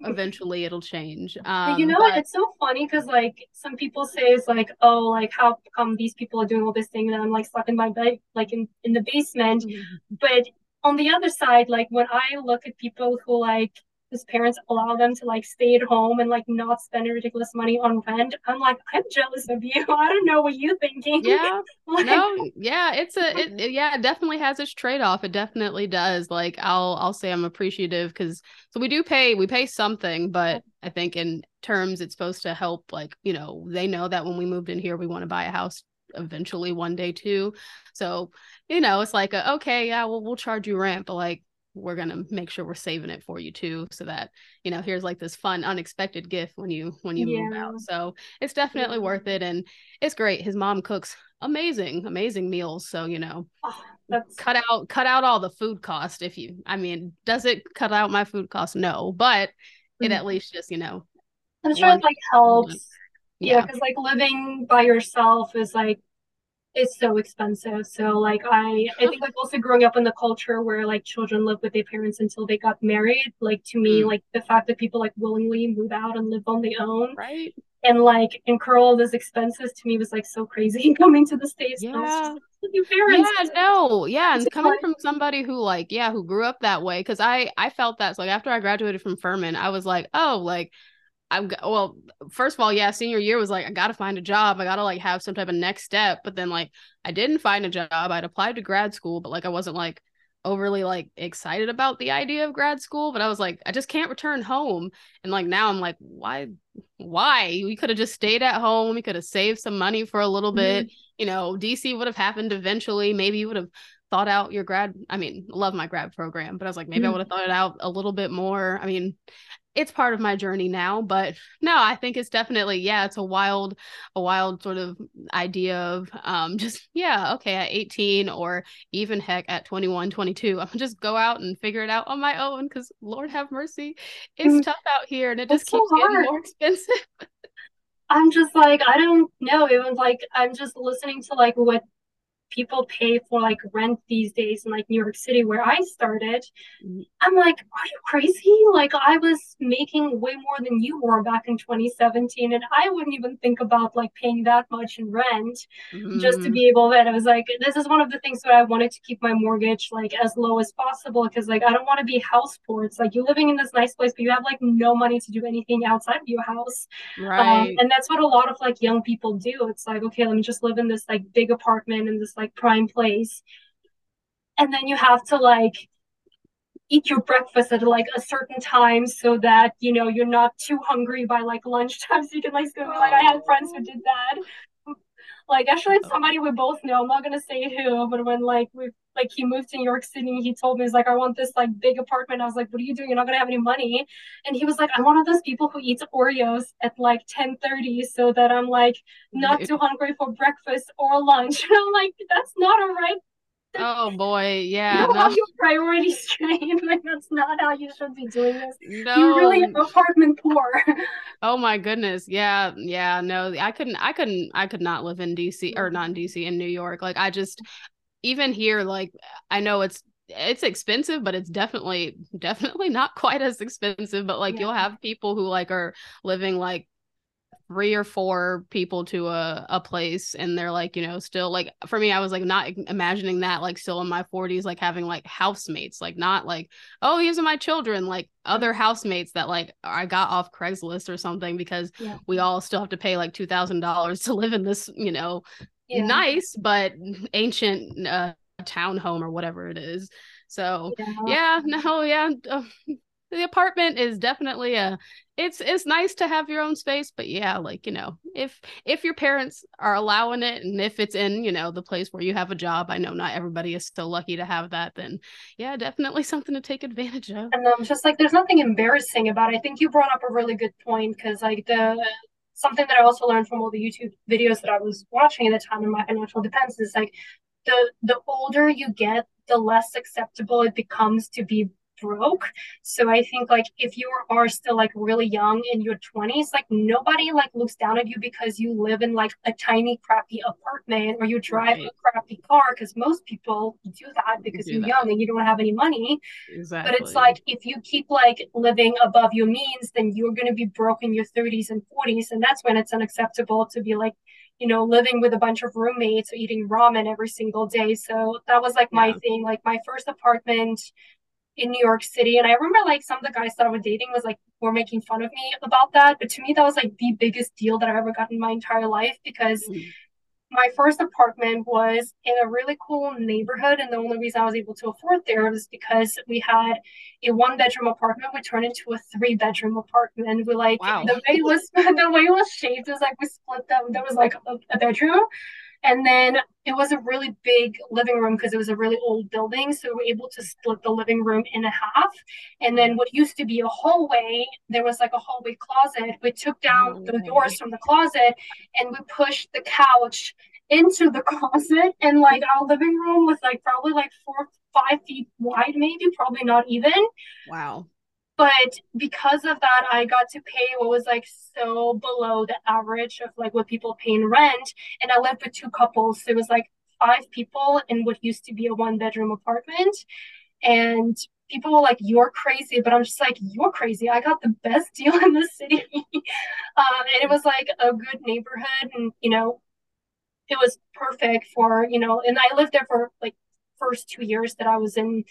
eventually it'll change. Um, you know, but... it's so funny because like some people say it's like, oh, like how come these people are doing all this thing and I'm like stuck in my bed, like in in the basement. Mm-hmm. But on the other side, like when I look at people who like his parents allow them to like stay at home and like not spend ridiculous money on rent. I'm like, I'm jealous of you. I don't know what you're thinking. Yeah. like, no, yeah, it's a it, it, yeah, it definitely has its trade-off. It definitely does. Like I'll I'll say I'm appreciative because so we do pay we pay something, but I think in terms it's supposed to help like, you know, they know that when we moved in here we want to buy a house eventually one day too. So, you know, it's like a, okay, yeah, well we'll charge you rent, but like we're going to make sure we're saving it for you too so that you know here's like this fun unexpected gift when you when you yeah. move out so it's definitely yeah. worth it and it's great his mom cooks amazing amazing meals so you know oh, that's... cut out cut out all the food cost if you i mean does it cut out my food cost no but mm-hmm. it at least just you know i'm sure it like helps yeah because like living by yourself is like is so expensive. So like I I think like also growing up in the culture where like children live with their parents until they got married, like to me, mm. like the fact that people like willingly move out and live on their own. Right. And like incur all those expenses to me was like so crazy coming to the States. Yeah. Yeah, no, yeah, and coming from somebody who like, yeah, who grew up that way, because I I felt that so like after I graduated from Furman, I was like, oh, like I'm well, first of all, yeah, senior year was like, I gotta find a job. I gotta like have some type of next step. But then like I didn't find a job. I'd applied to grad school, but like I wasn't like overly like excited about the idea of grad school. But I was like, I just can't return home. And like now I'm like, why why? We could have just stayed at home. We could have saved some money for a little mm-hmm. bit. You know, DC would have happened eventually. Maybe you would have thought out your grad i mean love my grad program but i was like maybe mm-hmm. i would have thought it out a little bit more i mean it's part of my journey now but no i think it's definitely yeah it's a wild a wild sort of idea of um just yeah okay at 18 or even heck at 21 22 i'm gonna just go out and figure it out on my own because lord have mercy it's mm. tough out here and it just keeps so getting more expensive i'm just like i don't know it was like i'm just listening to like what people pay for like rent these days in like New York City where I started. Mm-hmm. I'm like, are you crazy? Like I was making way more than you were back in 2017 and I wouldn't even think about like paying that much in rent mm-hmm. just to mm-hmm. be able to I was like this is one of the things that I wanted to keep my mortgage like as low as possible because like I don't want to be house poor. It's like you're living in this nice place but you have like no money to do anything outside of your house. Um, right. Um, and that's what a lot of like young people do. It's like okay, let me just live in this like big apartment in this like prime place. And then you have to like eat your breakfast at like a certain time so that you know you're not too hungry by like lunchtime. So you can like go like i had friends who did that like actually it's oh. somebody we both know. I'm not gonna say who but when like we like he moved to new york city he told me he's like i want this like big apartment. I was like what are you doing? You're not gonna have any money. And he was like i'm one of those people who eats oreos at like 10 30 so that i'm like not too hungry for breakfast or lunch. And i'm like that's not a right Oh boy, yeah. You no. have your priorities straight. Like that's not how you should be doing this. No. You're really apartment poor. Oh my goodness. Yeah. Yeah. No, I couldn't, I couldn't, I could not live in DC or not in mm-hmm. DC in New York. Like I just, even here, like I know it's, it's expensive, but it's definitely, definitely not quite as expensive. But like Yeah. you'll have people who like are living like three or four people to a, a place and they're like you know still like for me i was like not imagining that like still in my 40s like having like housemates like not like oh these are my children like other housemates that like i got off craigslist or something because Yeah. we all still have to pay like $2000 to live in this you know Yeah. nice but ancient uh townhome or whatever it is so Yeah. yeah no yeah the apartment is definitely a it's it's nice to have your own space but yeah like you know if if your parents are allowing it and if it's in you know the place where you have a job i know not everybody is so lucky to have that then yeah definitely something to take advantage of And I'm just like, there's nothing embarrassing about it. I think you brought up a really good point because, like, the something that I also learned from all the YouTube videos that I was watching at the time in my financial defense is like, the the older you get, the less acceptable it becomes to be broke. So I think like if you are still like really young in your 20s, like nobody like looks down at you because you live in like a tiny crappy apartment or you drive Right. a crappy car because most people do that because do you're that. young and you don't have any money. exactly But it's like if you keep like living above your means, then you're going to be broke in your 30s and 40s. And that's when it's unacceptable to be like, you know, living with a bunch of roommates or eating ramen every single day. So that was like my Yeah. thing. Like my first apartment in New York City. And I remember like some of the guys that I was dating was like were making fun of me about that. But to me, that was like the biggest deal that I've ever gotten in my entire life because Mm. my first apartment was in a really cool neighborhood and the only reason i was able to afford there was because we had a one bedroom apartment we turned into a three bedroom apartment we like Wow. the way it was the way it was shaped was like we split them there was like a, a bedroom and then it was a really big living room because it was a really old building so we were able to split the living room in a half. And then what used to be a hallway there was like a hallway closet. We took down oh, the Oh. doors from the closet and we pushed the couch into the closet. And like our living room was like probably like four five feet wide maybe probably not even. Wow but because of that i got to pay what was like so below the average of like what people pay in rent. And i lived with two couples. So it was like five people in what used to be a one bedroom apartment. And people were like you're crazy. But i'm just like you're crazy. I got the best deal in the city. Um, and it was like a good neighborhood. And you know it was perfect for you know and i lived there for like first two years that i was in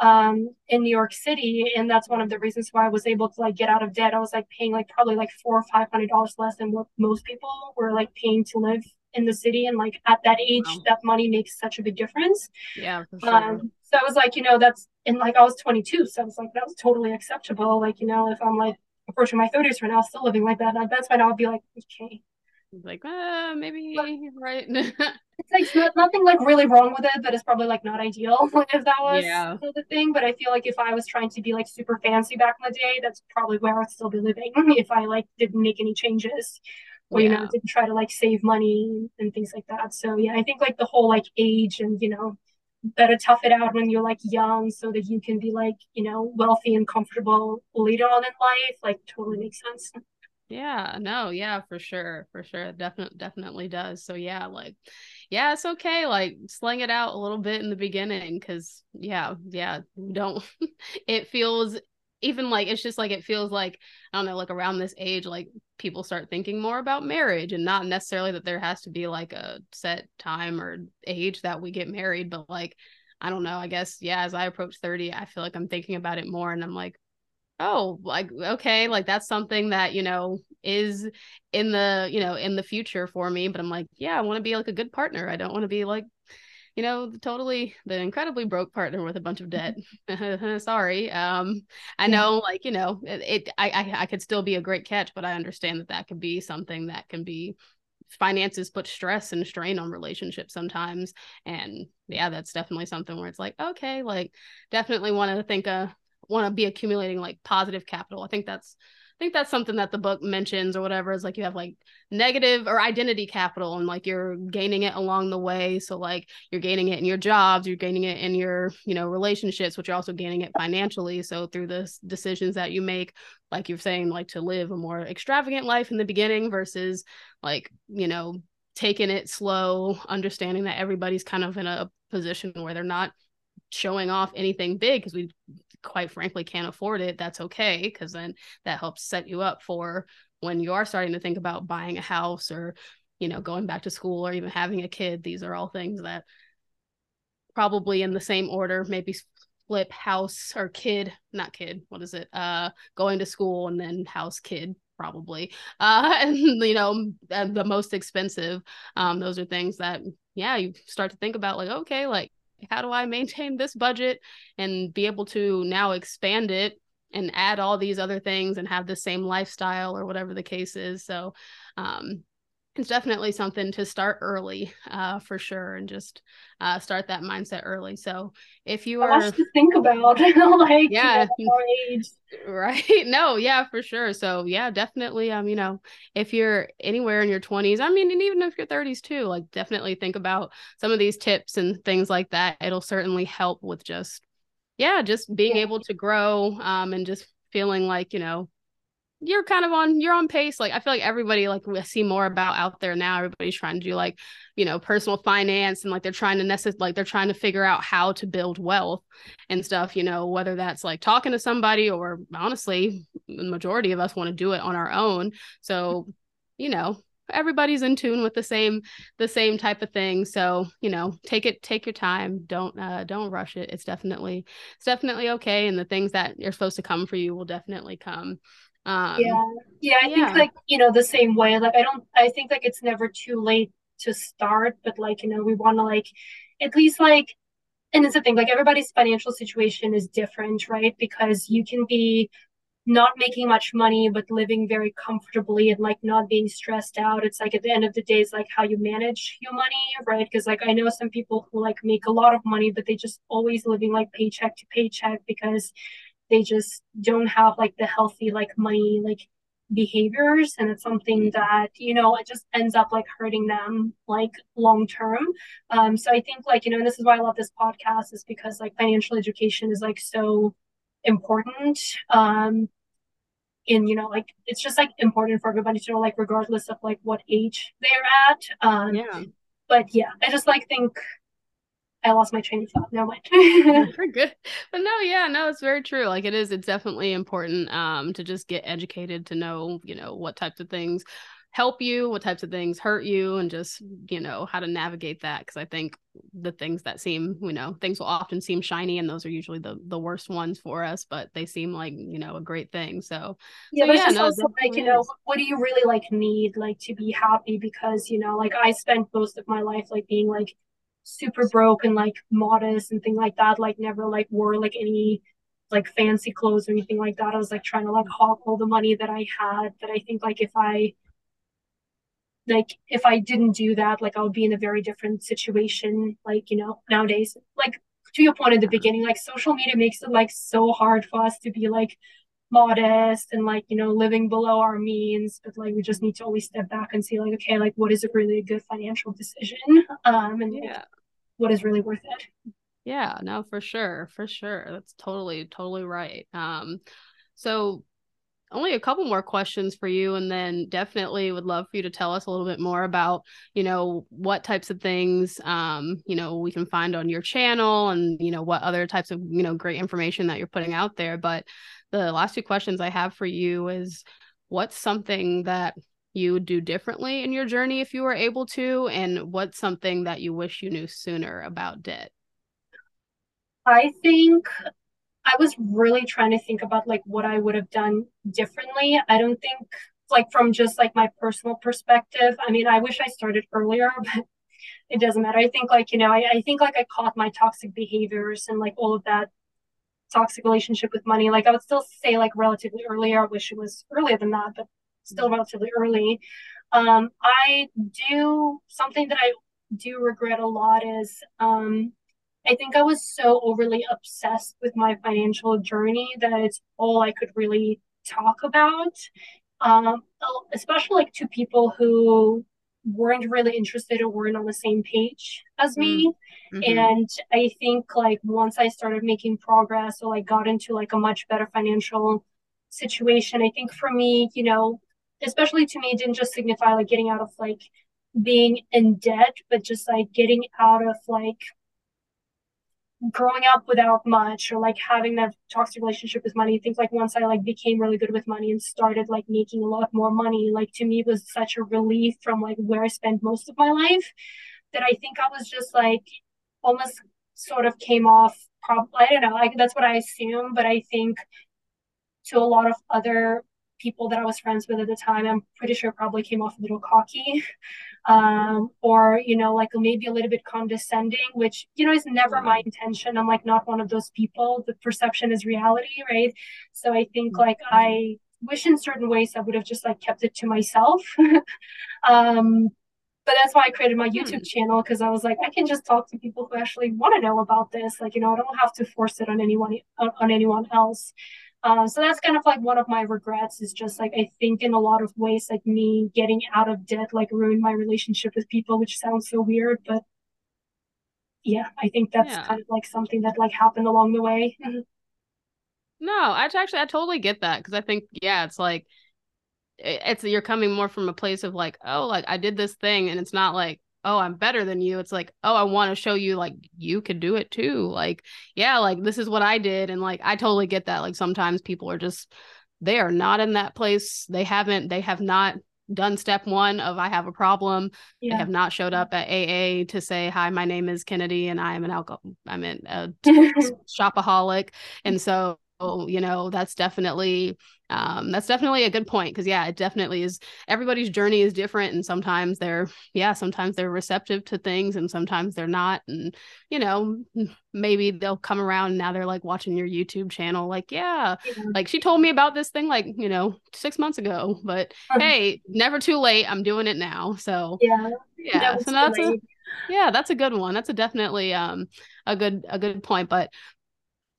um in new york city and that's one of the reasons why i was able to like get out of debt i was like paying like probably like four or five hundred dollars less than what most people were like paying to live in the city and like at that age Wow. that money makes such a big difference yeah for sure um, so I was like, you know, that's and like I was 22, so I was like, that was totally acceptable. Like, you know, if I'm like approaching my 30s right now, still living like that, that's when I would be like, okay, like uh, maybe right it's like nothing like really wrong with it, but it's probably like not ideal if that was Yeah. the thing. But I feel like if I was trying to be like super fancy back in the day, that's probably where I'd still be living if I like didn't make any changes or you know didn't try to like save money and things like that. So yeah, I think like the whole like age and you know better tough it out when you're like young so that you can be like you know wealthy and comfortable later on in life like totally makes sense. Yeah, no, yeah, for sure, for sure. Definitely definitely does. So yeah, like yeah, it's okay. Like sling it out a little bit in the beginning cuz yeah, yeah, don't it feels even like it's just like it feels like I don't know, like around this age like people start thinking more about marriage and not necessarily that there has to be like a set time or age that we get married, but like I don't know, I guess yeah, as I approach 30, I feel like I'm thinking about it more and I'm like oh like okay like that's something that you know is in the you know in the future for me but i'm like yeah i want to be like a good partner. I don't want to be like you know totally the incredibly broke partner with a bunch of debt. Sorry um i know like you know it, it I, I i could still be a great catch but i understand that that could be something that can be finances put stress and strain on relationships sometimes and yeah that's definitely something where it's like okay like definitely want to think uh want to be accumulating like positive capital. I think that's i think that's something that the book mentions or whatever is like you have like negative or identity capital and like you're gaining it along the way. So like you're gaining it in your jobs you're gaining it in your you know relationships but you're also gaining it financially. So through the decisions that you make like you're saying like to live a more extravagant life in the beginning versus like you know taking it slow understanding that everybody's kind of in a position where they're not showing off anything big because we quite frankly can't afford it that's okay because then that helps set you up for when you are starting to think about buying a house or you know going back to school or even having a kid. These are all things that probably in the same order maybe flip house or kid not kid what is it? Uh going to school and then house kid probably. Uh and you know the most expensive um those are things that yeah you start to think about like okay like how do i maintain this budget and be able to now expand it and add all these other things and have the same lifestyle or whatever the case is. So um, it's definitely something to start early uh, for sure and just uh, start that mindset early. So if you are to think about like yeah. right. No yeah for sure. So yeah definitely um you know if you're anywhere in your 20s I mean and even if you're 30s too like definitely think about some of these tips and things like that. It'll certainly help with just yeah, just being yeah. able to grow um, and just feeling like, you know, you're kind of on you're on pace like i feel like everybody like we see more about out there now everybody's trying to do like you know personal finance and like they're trying to necessarily like they're trying to figure out how to build wealth and stuff you know whether that's like talking to somebody or honestly the majority of us want to do it on our own. So you know everybody's in tune with the same the same type of thing. So you know take it take your time. Don't uh don't rush it. It's definitely it's definitely okay and the things that are supposed to come for you will definitely come um yeah. Yeah i yeah. think like you know the same way like i don't i think like it's never too late to start but like you know we want to like at least like and it's the thing like everybody's financial situation is different right? Because you can be not making much money but living very comfortably and like not being stressed out. It's like at the end of the day it's like how you manage your money right? Because like i know some people who like make a lot of money but they just always living like paycheck to paycheck because they just don't have like the healthy like money like behaviors. And it's something that you know it just ends up like hurting them like long term. Um so i think like you know and this is why i love this podcast is because like financial education is like so important. Um in you know like it's just like important for everybody to know like regardless of like what age they're at. Um yeah. but yeah i just like think I lost my train of thought. No, mind. We're good. But no, yeah, no, it's very true. Like it is, it's definitely important um to just get educated to know, you know, what types of things help you, what types of things hurt you, and just, you know, how to navigate that. Cause I think the things that seem, you know, things will often seem shiny and those are usually the the worst ones for us, but they seem like, you know, a great thing. So yeah, so, but yeah, just no, also like, you know, what do you really like need like to be happy? Because, you know, like I spent most of my life like being like super broke and like modest and thing like that, like never like wore like any like fancy clothes or anything like that. I was like trying to like hawk all the money that I had. But I think like if I like if I didn't do that, like I would be in a very different situation. Like, you know, nowadays, like to your point at the beginning, like social media makes it like so hard for us to be like modest and like, you know, living below our means. But like we just need to always step back and see like, okay, like what is a really good financial decision? Um and yeah. Like, what is really worth it. Yeah, no, for sure. For sure. That's totally, totally right. Um so only a couple more questions for you and then definitely would love for you to tell us a little bit more about you know what types of things um you know we can find on your channel and you know what other types of you know great information that you're putting out there but the last two questions i have for you is what's something that you would do differently in your journey if you were able to and what's something that you wish you knew sooner about debt i think I was really trying to think about like what I would have done differently. I don't think like from just like my personal perspective. I mean, I wish I started earlier, but it doesn't matter. I think like, you know, I, I think like I caught my toxic behaviors and like all of that toxic relationship with money. Like I would still say like relatively earlier. I wish it was earlier than that, but still relatively early. Um, I do something that I do regret a lot is um I think I was so overly obsessed with my financial journey that it's all I could really talk about, um, especially like to people who weren't really interested or weren't on the same page as me. Mm-hmm. And I think like once I started making progress or like got into like a much better financial situation, I think for me, you know, especially to me, it didn't just signify like getting out of like being in debt, but just like getting out of like growing up without much or like having that toxic relationship with money things like once i like became really good with money and started like making a lot more money like to me was such a relief from like where i spent most of my life that i think i was just like almost sort of came off probably i don't know like that's what i assume but i think to a lot of other people that I was friends with at the time, I'm pretty sure probably came off a little cocky, um, or you know, like maybe a little bit condescending, which you know is never my intention. I'm like not one of those people. The perception is reality, right? So I think like I wish in certain ways I would have just like kept it to myself. um, but that's why I created my YouTube hmm. channel because I was like, I can just talk to people who actually want to know about this. Like, you know, I don't have to force it on anyone on, on anyone else. Uh, so that's kind of like one of my regrets is just like I think in a lot of ways like me getting out of debt like ruined my relationship with people, which sounds so weird, but yeah, I think that's yeah. kind of like something that like happened along the way. no, I actually I totally get that because I think yeah, it's like it's you're coming more from a place of like oh like I did this thing and it's not like oh i'm better than you. It's like oh i want to show you like you could do it too. Like yeah like this is what i did. And like i totally get that. Like sometimes people are just they are not in that place. They haven't they have not done step one of i have a problem. Yeah. they have not showed up at aa to say hi my name is kennedy and i am an alcohol i'm a shopaholic. And so you know that's definitely um, that's definitely a good point because yeah it definitely is everybody's journey is different and sometimes they're yeah sometimes they're receptive to things and sometimes they're not and you know maybe they'll come around now they're like watching your youtube channel like yeah, yeah. like she told me about this thing like you know six months ago but hey never too late i'm doing it now. So yeah yeah so that's a yeah that's a good one that's a definitely um a good a good point but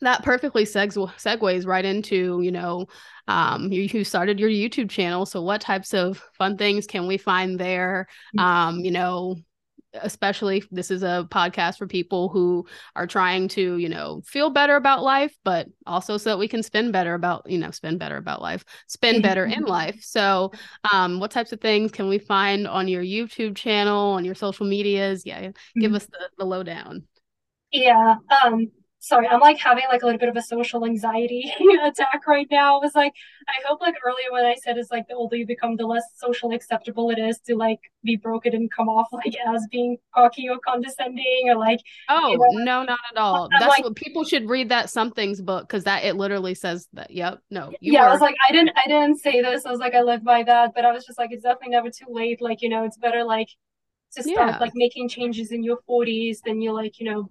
that perfectly segs- segues right into you know um you, you started your youtube channel so what types of fun things can we find there? Mm. um you know especially this is a podcast for people who are trying to you know feel better about life but also so that we can spend better about you know spend better about life spend better in life. So um what types of things can we find on your youtube channel on your social medias? Yeah give mm-hmm. us the, the lowdown. Yeah um sorry, I'm like having like a little bit of a social anxiety attack right now. I was like, I hope like earlier when I said is like the older you become, the less socially acceptable it is to like be broken and come off like as being cocky or condescending or like. Oh you know, no, not at all. I'm That's like, what people should read that something's book because that it literally says that. Yep. No. yeah, were... I was like, I didn't, I didn't say this. I was like, I live by that, but I was just like, it's definitely never too late. Like you know, it's better like to start yeah. like making changes in your 40s than you're like you know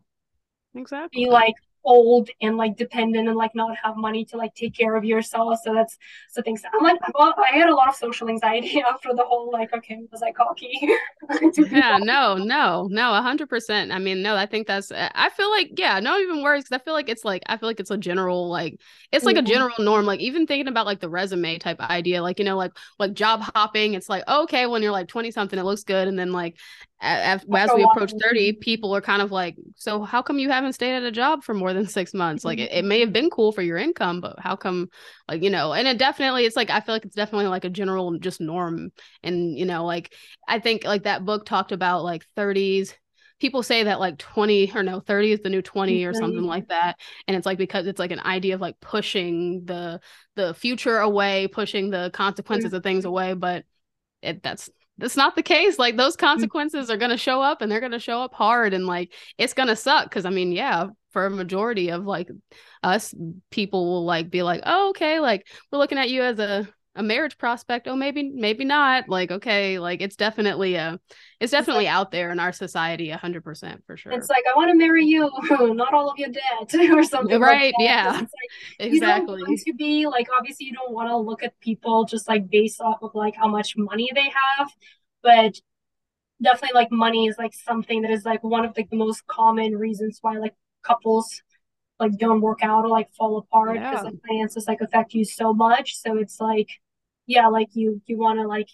exactly be like old and like dependent and like not have money to like take care of yourself. So that's the things I'm like, well, I had a lot of social anxiety after the whole like, okay, was I cocky? yeah, no, no, no, a hundred percent. I mean, no, I think that's, I feel like, yeah, no even worse Cause I feel like it's like, I feel like it's a general, like, it's like mm-hmm. a general norm. Like even thinking about like the resume type idea, like, you know, like, like job hopping, it's like, okay, when you're like 20 something, it looks good. And then like, as, as we approach 30 people are kind of like so how come you haven't stayed at a job for more than six months? Like it, it may have been cool for your income but how come like you know and it definitely it's like i feel like it's definitely like a general just norm. And you know like i think like that book talked about like 30s people say that like 20 or no 30 is the new 20 or something like that. And it's like because it's like an idea of like pushing the the future away pushing the consequences of things away but it that's that's not the case. Like those mm. consequences are going to show up and they're going to show up hard and like it's going to suck cuz I mean, yeah, for a majority of like us people will like be like, "Oh, okay, like we're looking at you as a a marriage prospect oh maybe maybe not like okay like it's definitely a it's definitely it's like, out there in our society 100% for sure it's like i want to marry you not all of your debt or something right like yeah like, exactly you don't want to be like obviously you don't want to look at people just like based off of like how much money they have but definitely like money is like something that is like one of the most common reasons why like couples like don't work out or like fall apart because yeah. like finances like affect you so much. So it's like, yeah, like you you want to like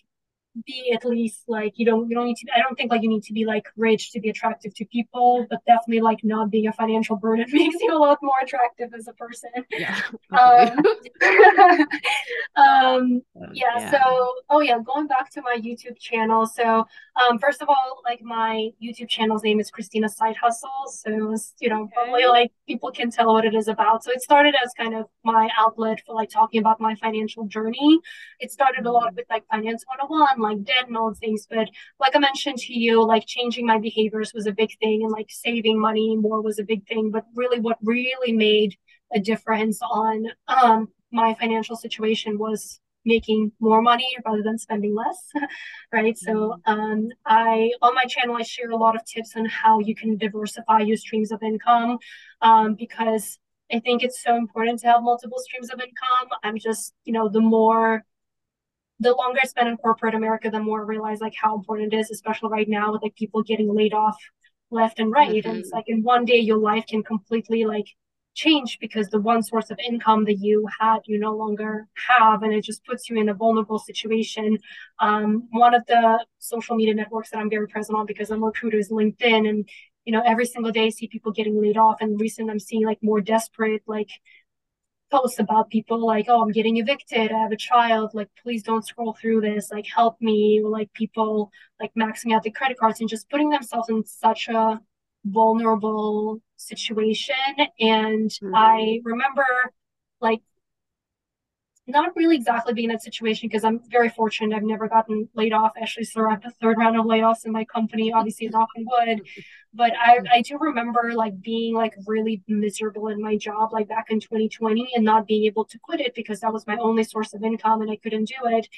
be at least like you don't you don't need to I don't think like you need to be like rich to be attractive to people, but definitely like not being a financial burden makes you a lot more attractive as a person. Yeah. um, um yeah, yeah, so oh yeah, going back to my YouTube channel. So um first of all, like my YouTube channel's name is Christina Side Hustles. So it was, you know, okay. probably like people can tell what it is about. So it started as kind of my outlet for like talking about my financial journey. It started a lot mm-hmm. with like finance 101 like debt and all things. But like I mentioned to you, like changing my behaviors was a big thing and like saving money more was a big thing. But really what really made a difference on um, my financial situation was making more money rather than spending less right so mm-hmm. um, i on my channel i share a lot of tips on how you can diversify your streams of income um, because i think it's so important to have multiple streams of income i'm just you know the more the longer I spend in corporate America, the more I realize like how important it is, especially right now with like people getting laid off left and right. Mm-hmm. And it's mm-hmm. like in one day your life can completely like change because the one source of income that you had you no longer have and it just puts you in a vulnerable situation um, one of the social media networks that i'm very present on because i'm a recruiter is linkedin and you know every single day I see people getting laid off and recent i'm seeing like more desperate like posts about people like, oh, I'm getting evicted. I have a child. Like, please don't scroll through this. Like, help me. Or, like people like maxing out the credit cards and just putting themselves in such a vulnerable situation. And mm-hmm. I remember like not really exactly being in that situation because I'm very fortunate. I've never gotten laid off. Actually, survived the third round of layoffs in my company. Obviously, knock on wood. But I, I do remember like being like really miserable in my job like back in 2020 and not being able to quit it because that was my only source of income and I couldn't do it.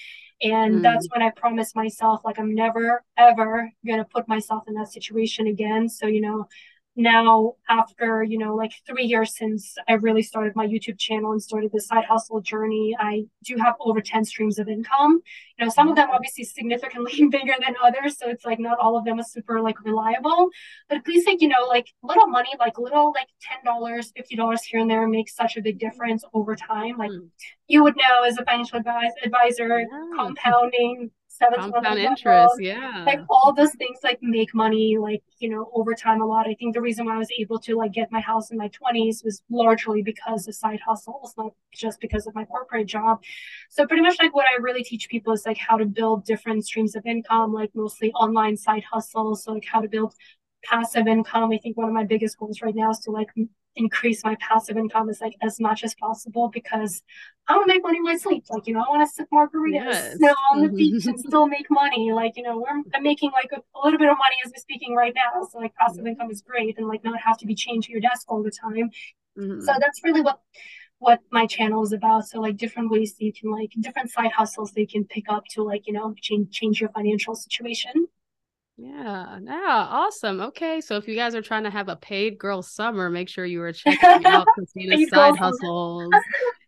And mm. that's when I promised myself like I'm never ever gonna put myself in that situation again. So you know, now after you know like three years since i really started my youtube channel and started the side hustle journey i do have over 10 streams of income you know some of them obviously significantly bigger than others so it's like not all of them are super like reliable but at least like you know like little money like little like $10 $50 here and there makes such a big difference over time like mm. you would know as a financial advisor, advisor yeah. compounding compound interest yeah. like all those things like make money like you know over time a lot. I think the reason why i was able to like get my house in my 20s was largely because of side hustles not just because of my corporate job. So pretty much like what i really teach people is like how to build different streams of income like mostly online side hustles so like how to build passive income. I think one of my biggest goals right now is to like increase my passive income as like as much as possible because I want to make money in my sleep. Like, you know, I want to sip margaritas yes. on the beach and still make money. Like, you know, I'm making like a, a, little bit of money as we're speaking right now. So like passive income is great and like not have to be chained to your desk all the time. Mm-hmm. So that's really what what my channel is about. So like different ways that you can like different side hustles that you can pick up to like, you know, change change your financial situation. Yeah, yeah, awesome. Okay, so if you guys are trying to have a paid girl summer, make sure you are checking out Christina's side hustles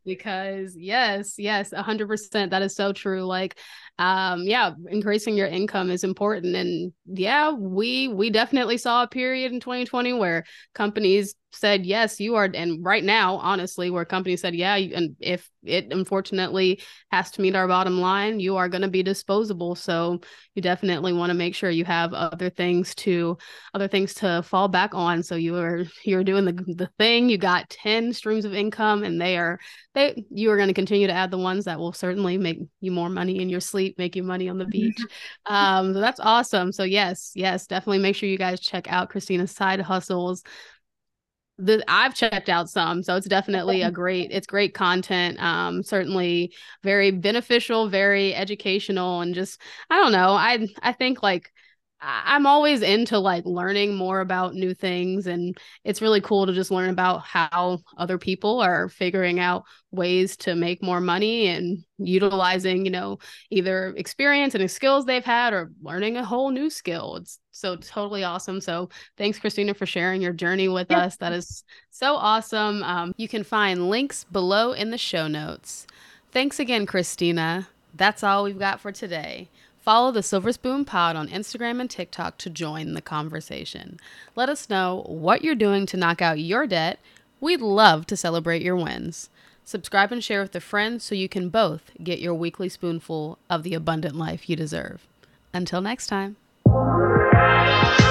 because yes, yes, a hundred percent. That is so true. Like, um, yeah, increasing your income is important, and yeah, we we definitely saw a period in 2020 where companies said yes you are and right now honestly where companies said yeah and if it unfortunately has to meet our bottom line you are going to be disposable. So you definitely want to make sure you have other things to other things to fall back on. So you are you're doing the the thing. You got 10 streams of income and they are they you are going to continue to add the ones that will certainly make you more money in your sleep make you money on the beach. Um so that's awesome. So yes yes definitely make sure you guys check out christina's side hustles the I've checked out some, so it's definitely a great it's great content. Um, certainly very beneficial, very educational, and just I don't know. I I think like I'm always into like learning more about new things and it's really cool to just learn about how other people are figuring out ways to make more money and utilizing, you know, either experience and skills they've had or learning a whole new skill. It's so totally awesome. So thanks Christina for sharing your journey with yeah. us. That is so awesome. Um, you can find links below in the show notes. Thanks again, Christina. That's all we've got for today. Follow the Silver Spoon Pod on Instagram and TikTok to join the conversation. Let us know what you're doing to knock out your debt, We'd love to celebrate your wins. Subscribe and share with a friend so you can both get your weekly spoonful of the abundant life you deserve. Until next time. Bye.